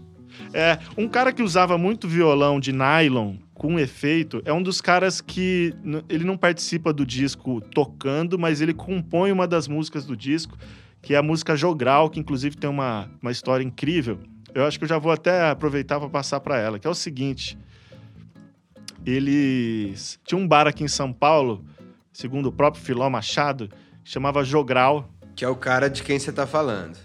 É, um cara que usava muito violão de nylon com efeito é um dos caras que ele não participa do disco tocando, mas ele compõe uma das músicas do disco, que é a música Jogral, que inclusive tem uma, uma história incrível. Eu acho que eu já vou até aproveitar para passar para ela, que é o seguinte. Eles tinha um bar aqui em São Paulo, segundo o próprio Filó Machado, que chamava Jogral. Que é o cara de quem você tá falando.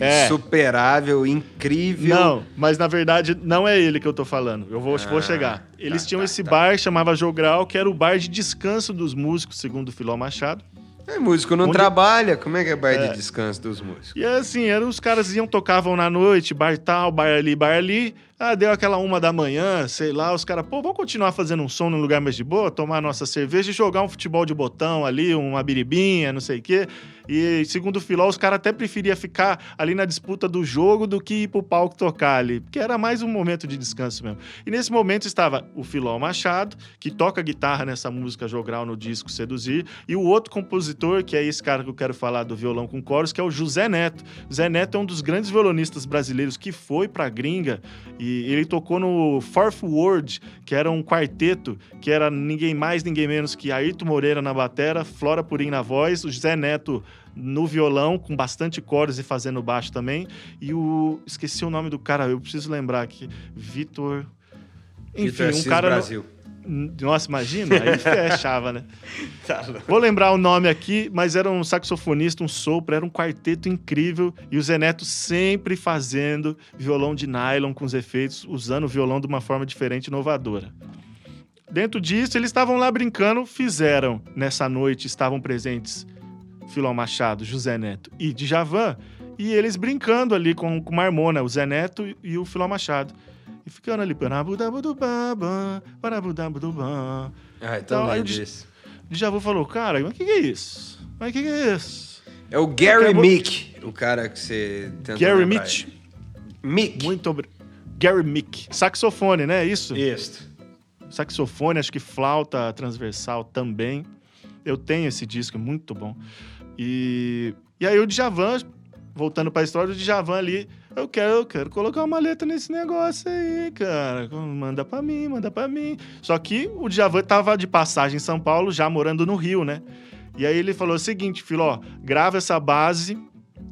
É. insuperável, incrível. Não, mas na verdade não é ele que eu tô falando. Eu vou, vou Ah, chegar. Eles tá, tinham tá, esse tá. bar, chamava Jogral, que era o bar de descanso dos músicos, segundo o Filó Machado. É, músico não Onde- trabalha. Como é que é bar É. de descanso dos músicos? E assim, eram, os caras iam, tocavam na noite, bar tal, bar ali, bar ali. Ah, deu aquela uma da manhã, sei lá, os caras, pô, vamos continuar fazendo um som num lugar mais de boa, tomar nossa cerveja e jogar um futebol de botão ali, uma biribinha, não sei o quê. E segundo o Filó, os caras até preferiam ficar ali na disputa do jogo do que ir pro palco tocar ali, porque era mais um momento de descanso mesmo. E nesse momento estava o Filó Machado, que toca guitarra nessa música Jogral no disco Seduzir, e o outro compositor, que é esse cara que eu quero falar do violão com coros, que é o José Neto. Zé Neto é um dos grandes violonistas brasileiros que foi pra gringa e ele tocou no Fourth World, que era um quarteto, que era ninguém mais, ninguém menos que Ayrton Moreira na batera, Flora Purim na voz, o José Neto no violão, com bastante coros e fazendo baixo também, e o... esqueci o nome do cara, eu preciso lembrar aqui, Vitor... Enfim, Vitor um cara. no- Brasil. Nossa, imagina, aí fechava, né? Tá. Vou lembrar o nome aqui, mas era um saxofonista, um sopro, era um quarteto incrível. E o Zé Neto sempre fazendo violão de nylon com os efeitos, usando o violão de uma forma diferente e inovadora. Dentro disso, eles estavam lá brincando, fizeram nessa noite, estavam presentes Filó Machado, José Neto e Djavan, e eles brincando ali com, com uma harmona, o Zé Neto e o Filó Machado. E ficando ali. parabudabudubá. Ai, Então, tão aí isso. Djavan falou, cara, mas o que, que é isso? Mas o que, que é isso? É o Gary Acabou- Mick, o cara que você tentou Gary Mitch. Mick. Muito obrigado. Gary Mick. Saxofone, né? Isso? Isso. Saxofone, acho que flauta transversal também. Eu tenho esse disco, é muito bom. E, e aí o Djavan, voltando pra história, o Djavan ali, eu quero, eu quero colocar uma letra nesse negócio aí, cara. Manda pra mim, manda pra mim. Só que o Djavan tava de passagem em São Paulo, já morando no Rio, né? E aí ele falou o seguinte, Filó, grava essa base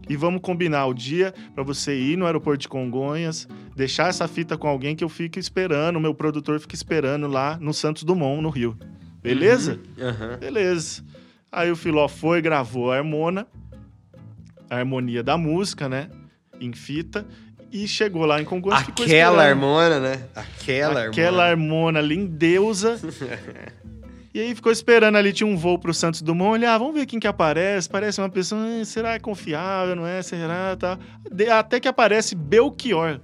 e vamos combinar o dia pra você ir no aeroporto de Congonhas, deixar essa fita com alguém que eu fique esperando, o meu produtor fica esperando lá no Santos Dumont, no Rio. Beleza? Aham. Beleza. Aí o Filó foi, gravou a harmona, a harmonia da música, né? Em fita. E chegou lá em Congonhas Aquela harmona, né? Aquela, Aquela harmona. harmona lindeusa. e aí ficou esperando ali, tinha um voo pro Santos Dumont. Ele, ah, vamos ver quem que aparece. Parece uma pessoa, "Ah, será que é confiável, não é? Será? Tá. De- Até que aparece Belchior.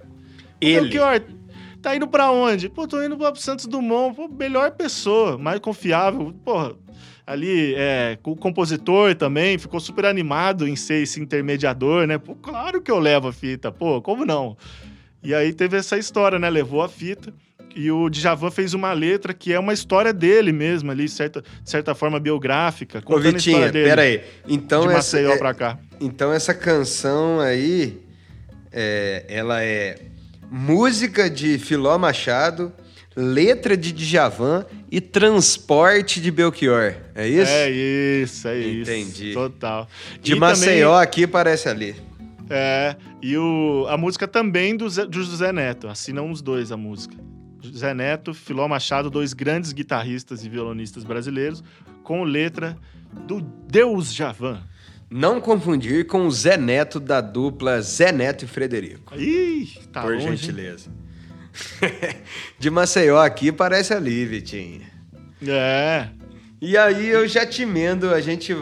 Ele. Belchior, tá indo pra onde? Pô, tô indo pro Santos Dumont. Pô, melhor pessoa, mais confiável. Porra, ali, é, o compositor também ficou super animado em ser esse intermediador, né? Pô, claro que eu levo a fita, pô, como não? E aí teve essa história, né? Levou a fita. E o Djavan fez uma letra que é uma história dele mesmo, ali, certa, de certa forma biográfica. Ô, Contando a Vitinha, história dele. pera aí. Então de essa, Maceió é- pra cá. então essa canção aí, é, ela é música de Filó Machado, letra de Djavan e transporte de Belchior. É isso? É isso, é isso. Entendi. Total. de E Maceió aqui parece ali. É, e o, a música também do, Zé, do José Neto. Assinam os dois a música. José Neto, Filó Machado, dois grandes guitarristas e violonistas brasileiros, com letra do Deus Javan. Não confundir com o Zé Neto da dupla Zé Neto e Frederico. Ih, tá por longe. gentileza. de Maceió aqui parece ali, Vitinho. É. E aí eu já te emendo, a gente.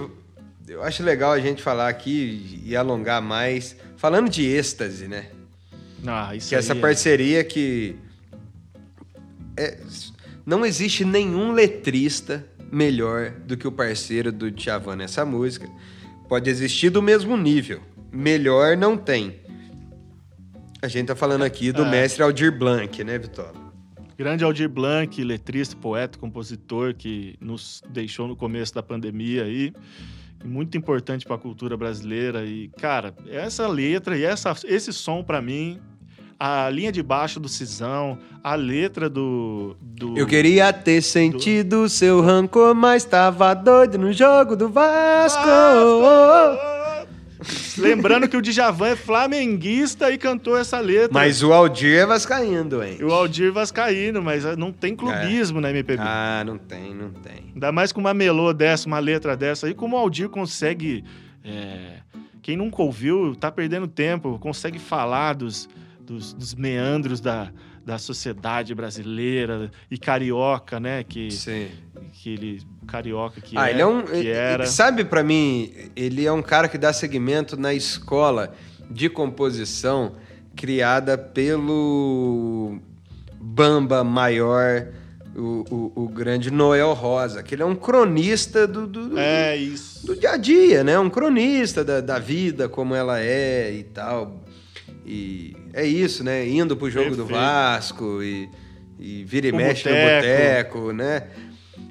Eu acho legal a gente falar aqui e alongar mais. Falando de êxtase, né? Ah, isso Que essa aí é- parceria que. é- não existe nenhum letrista melhor do que o parceiro do Djavan nessa música. Pode existir do mesmo nível. Melhor não tem. A gente tá falando aqui do É. mestre Aldir Blanc, né, Vitória? Grande Aldir Blanc, letrista, poeta, compositor, que nos deixou no começo da pandemia aí. E muito importante para a cultura brasileira. E, cara, essa letra e essa, esse som, para mim, a linha de baixo do Cisão, a letra do. do Eu queria ter sentido seu rancor, mas tava doido no jogo do Vasco. Vasco! Lembrando que o Djavan é flamenguista e cantou essa letra. Mas o Aldir é vascaíno, hein? E o Aldir Vascaíno, mas não tem clubismo na MPB. Ah, não tem, não tem. Ainda mais com uma melô dessa, uma letra dessa aí, como o Aldir consegue. é, Quem nunca ouviu, tá perdendo tempo, consegue falar dos, dos, dos meandros da, da sociedade brasileira e carioca, né? Que, Sim. que ele. Carioca que, Ah, é, ele é um. que era. Sabe, pra mim, ele é um cara que dá segmento na escola de composição criada pelo Bamba Maior, o, o, o grande Noel Rosa, que ele é um cronista do, do, do- É isso. do dia a dia, né? Um cronista da, da vida, como ela é e tal. E é isso, né? Indo pro jogo do Perfeito. Vasco e, e vira e Pro mexe no boteco. boteco, né?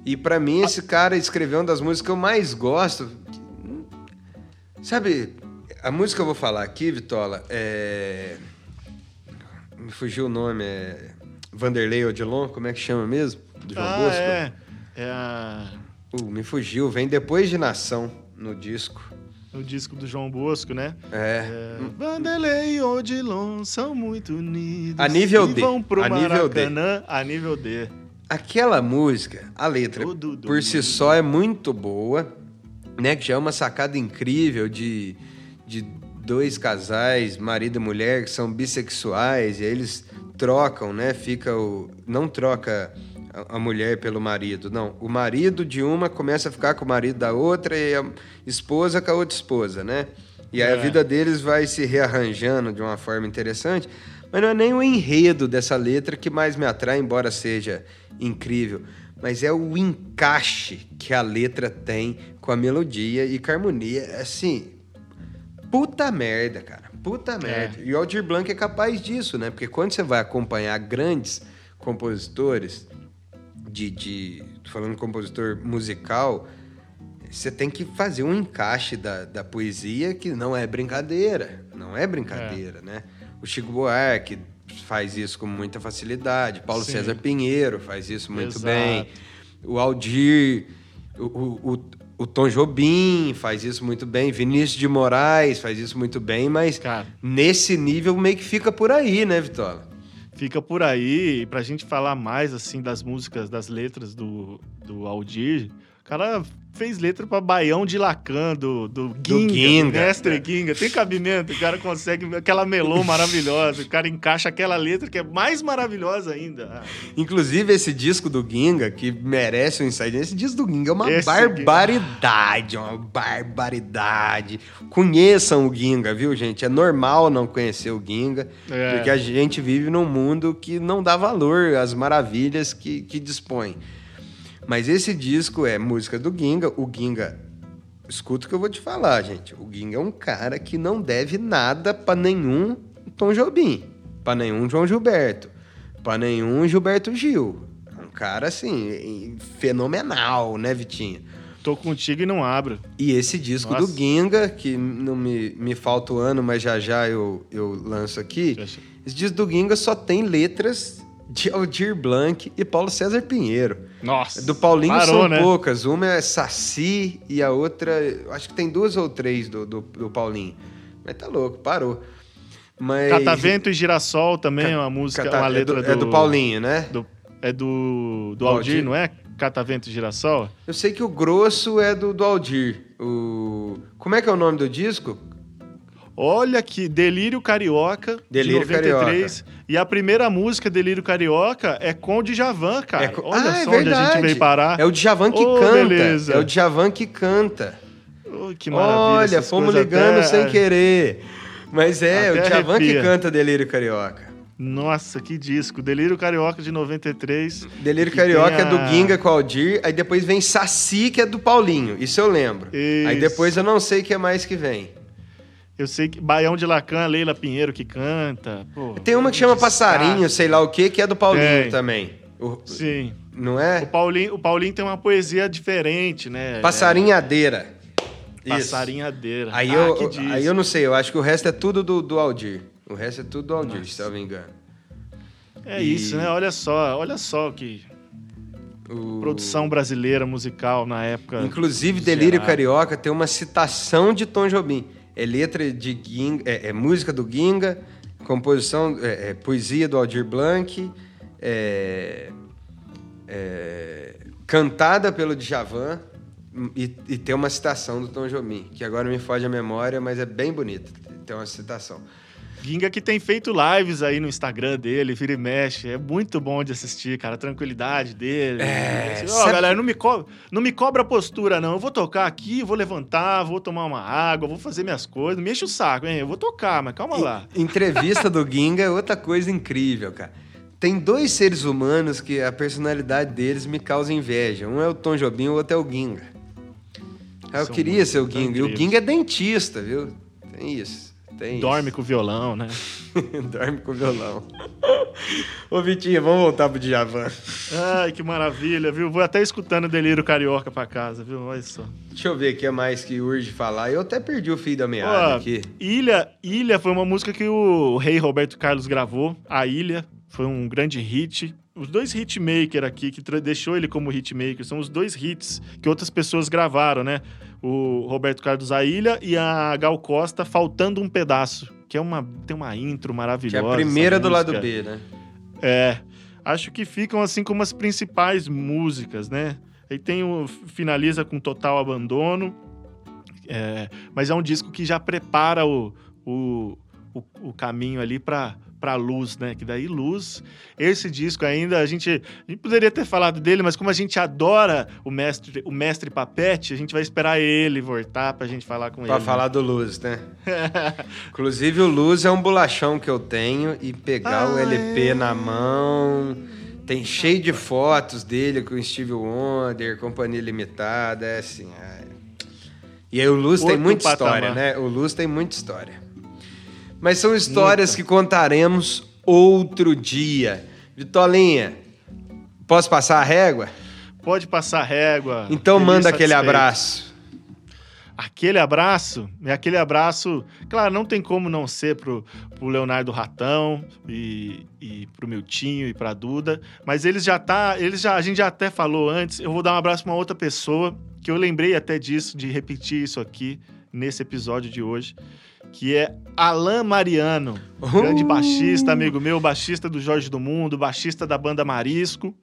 E pra mim, esse cara escreveu uma das músicas que eu mais gosto. Sabe, a música que eu vou falar aqui, Vitola, é. Me fugiu o nome, é. Vanderlei Odilon, como é que chama mesmo? Do João Ah, Bosco? é. É a. Uh, me fugiu, vem depois de Nação no disco. no disco do João Bosco, né? É. É, Vanderlei e Odilon são muito unidos. A nível D. Vão pro A nível D. A nível D. Aquela música, a letra Todo por si só é muito boa, né? Que já é uma sacada incrível de, de dois casais, marido e mulher, que são bissexuais, e aí eles trocam, né? Fica o. Não troca a, a mulher pelo marido, não. O marido de uma começa a ficar com o marido da outra e a esposa com a outra esposa, né? E aí a É. vida deles vai se rearranjando de uma forma interessante. Mas não é nem o enredo dessa letra que mais me atrai, embora seja incrível. Mas é o encaixe que a letra tem com a melodia e com a harmonia. Assim, puta merda, cara. Puta merda. E o Aldir Blanc é capaz disso, né? Porque quando você vai acompanhar grandes compositores, de, de falando compositor musical, você tem que fazer um encaixe da, da poesia que não é brincadeira. Não é brincadeira, né? O Chico Buarque faz isso com muita facilidade. Paulo Sim. César Pinheiro faz isso muito Exato. bem. O Aldir, o, o, o, o Tom Jobim faz isso muito bem. Vinícius de Moraes faz isso muito bem, mas Cara, nesse nível meio que fica por aí, né, Vitória? fica por aí. E pra gente falar mais, assim, das músicas, das letras do, do Aldir, cara fez letra pra Baião de Lacan, do, do Ginga, do Ginga. mestre Ginga. Tem cabimento, o cara consegue aquela melô maravilhosa, o cara encaixa aquela letra que é mais maravilhosa ainda. Inclusive, esse disco do Ginga, que merece um insight, esse disco do Ginga é uma Esse barbaridade, é uma barbaridade. Conheçam o Ginga, viu, gente? É normal não conhecer o Ginga, É. porque a gente vive num mundo que não dá valor às maravilhas que, que dispõe. Mas esse disco é música do Ginga, o Ginga... Escuta o que eu vou te falar, gente. O Ginga é um cara que não deve nada pra nenhum Tom Jobim, pra nenhum João Gilberto, pra nenhum Gilberto Gil. É um cara, assim, fenomenal, né, Vitinho? tô contigo e não abro. E esse disco Nossa. do Ginga, que não me, me falta o ano, mas já já eu, eu lanço aqui. Esse disco do Ginga só tem letras de Aldir Blanc e Paulo César Pinheiro. Nossa. Do Paulinho parou, são né? poucas. Uma é Saci e a outra. Acho que tem duas ou três do, do, do Paulinho. Mas tá louco, parou. Mas. Catavento e Girassol também Ca- é uma música, Cata- uma é letra do, é do Paulinho, né? do- é do, do Do Aldir, Aldir. não é? Catavento e Girassol? Eu sei que o grosso é do, do Aldir. O... Como é que é o nome do disco? Olha que Delírio Carioca, Delírio de 93. E a primeira música, Delírio Carioca, é com o Djavan, cara. É co- Olha Ah, é só onde a gente veio parar. É o Djavan que Ô, canta. beleza. É o Djavan que canta. Oh, que maravilha. Olha, fomos ligando até- sem querer. Mas é, Até o Djavan que arrepia. canta Delírio Carioca. Nossa, que disco. Delírio Carioca de 93. Delírio Que Carioca tem é do a- Ginga com Aldir, aí depois vem Saci, que é do Paulinho. Isso eu lembro. Aí Isso. depois eu não sei o que é mais que vem. Eu sei que Baião de Lacan, Leila Pinheiro que canta. Pô, Tem uma que chama. Passarinho, sei lá o que, que é do Paulinho Tem. também. O- Sim. não O é? Paulinho, o Paulinho tem uma poesia diferente, né? Passarinhadeira. É, passarinhadeira. Aí, Ah, eu, aí eu não sei, eu acho que o resto é tudo do, do Aldir. O resto é tudo do Aldir, se eu não me engano. É E- isso, né? Olha só, olha só que O- produção brasileira musical na época. Inclusive, Delírio. Carioca tem uma citação de Tom Jobim. É letra de Ginga, é, é música do Ginga, composição, é, é poesia do Aldir Blanc, é, é, cantada pelo Djavan e, e tem uma citação do Tom Jobim, que agora me foge a memória, mas é bem bonita. Tem uma citação. Ginga que tem feito lives aí no Instagram dele, vira e mexe. É muito bom de assistir, cara. A tranquilidade dele. É, Ó, sabe- galera, não me, co não me cobra a postura, não. Eu vou tocar aqui, vou levantar, vou tomar uma água, vou fazer minhas coisas. Não me enche o saco, hein? Eu vou tocar, mas calma lá. E- Entrevista do Ginga é outra coisa incrível, cara. Tem dois seres humanos que a personalidade deles me causa inveja. Um é o Tom Jobim, o outro é o Ginga. Ah, Eu São queria ser o Ginga. E o. Ginga é dentista, viu? Tem isso. Tem Dorme com o violão, né? isso. Dorme com violão. Ô, Vitinho, vamos voltar pro Djavan. Ai, que maravilha, viu? Vou até escutando Delírio Carioca pra casa, viu? Olha só. Deixa eu ver o que é mais que urge falar. Eu até perdi o fio da meada Ó, aqui. Ilha, Ilha foi uma música que o rei Roberto Carlos gravou, A Ilha. foi um grande hit. Os dois hitmaker aqui, que deixou ele como hitmaker, são os dois hits que outras pessoas gravaram, né? O Roberto Carlos Ailha e a Gal Costa, Faltando um Pedaço, que é uma, tem uma intro maravilhosa. Que é a primeira do lado B, né? É. Acho que ficam assim como as principais músicas, né? Aí tem o finaliza com total abandono, é, mas é um disco que já prepara o, o, o, o caminho ali para para luz, né? Que daí luz, esse disco ainda a gente, a gente poderia ter falado dele, mas como a gente adora o mestre, o mestre Papete, a gente vai esperar ele voltar pra gente falar com pra ele. Para falar do Luz, né? Inclusive o Luz é um bolachão que eu tenho e pegar ah, o LP é... na mão, tem cheio de fotos dele com Steve Wonder, Companhia Limitada, é assim, é... E aí o Luz Outro tem muita patamar. história, né? O Luz tem muita história. Mas são histórias Muita. que contaremos outro dia. Vitolinha, posso passar a régua? Pode passar a régua. Então Feliz manda aquele abraço. Aquele abraço, é aquele abraço, claro, não tem como não ser pro, pro Leonardo Ratão e, e pro Miltinho e pra Duda, mas eles já tá, eles já, a gente já até falou antes, eu vou dar um abraço pra uma outra pessoa, que eu lembrei até disso, de repetir isso aqui nesse episódio de hoje, que é Alan Mariano, uh! grande baixista, amigo meu, baixista do Jorge do Mundo, baixista da banda Marisco.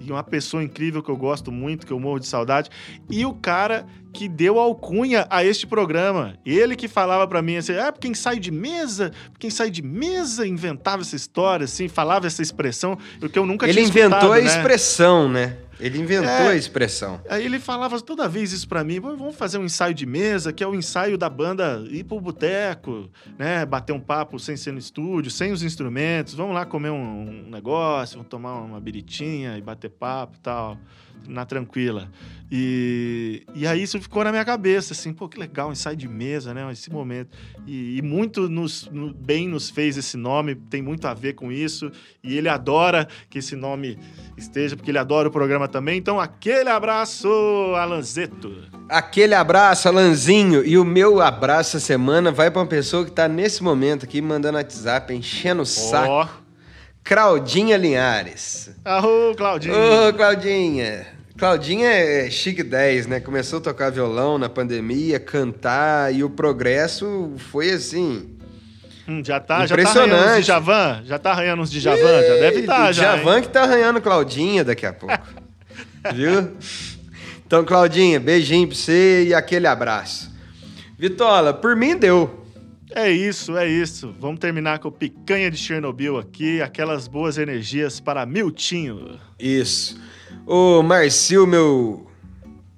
E uma pessoa incrível que eu gosto muito, que eu morro de saudade. E o cara que deu alcunha a este programa. Ele que falava para mim assim: ah, quem sai de mesa, quem sai de mesa inventava essa história, assim, falava essa expressão, porque eu nunca Ele tinha inventou a né? expressão, né? Ele inventou é, a expressão. Aí ele falava toda vez isso para mim: vamos fazer um ensaio de mesa, que é o ensaio da banda ir pro boteco, né? Bater um papo sem ser no estúdio, sem os instrumentos. Vamos lá comer um, um negócio, vamos tomar uma biritinha e bater papo e tal na tranquila. E, e aí isso ficou na minha cabeça, assim, pô, que legal, um ensaio de mesa, né? Esse momento. E, e muito nos, no, bem nos fez esse nome, tem muito a ver com isso. E ele adora que esse nome esteja, porque ele adora o programa também. Então, aquele abraço, Alanzeto. Aquele abraço, Alanzinho. E o meu abraço essa semana vai para uma pessoa que está nesse momento aqui mandando WhatsApp, enchendo o saco. Claudinha Linhares. Arro, Claudinha. Ô, Claudinha. Claudinha é chique 10, né? Começou a tocar violão na pandemia, cantar, e o progresso foi assim. Hum, já tá, já tá arranhando uns Javan? Já tá arranhando uns Javan? Já deve estar, tá, já. Javan que tá arranhando Claudinha daqui a pouco. Viu? Então, Claudinha, beijinho pra você e aquele abraço. Vitola, por mim deu. É isso, é isso. Vamos terminar com picanha de Chernobyl aqui, aquelas boas energias para Miltinho. Isso. O Marcio, meu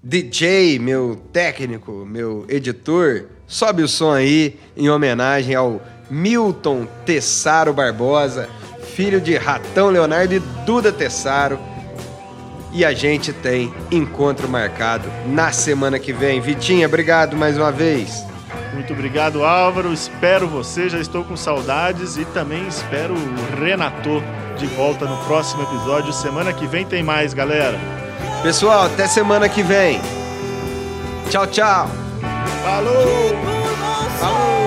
DJ, meu técnico, meu editor, sobe o som aí em homenagem ao Milton Tessaro Barbosa, filho de Ratão Leonardo e Duda Tessaro. E a gente tem encontro marcado na semana que vem. Vitinha, obrigado mais uma vez. Muito obrigado, Álvaro. Espero você, já estou com saudades e também espero o Renato de volta no próximo episódio. Semana que vem tem mais, galera. Pessoal, até semana que vem. Tchau, tchau. Falou! Falou!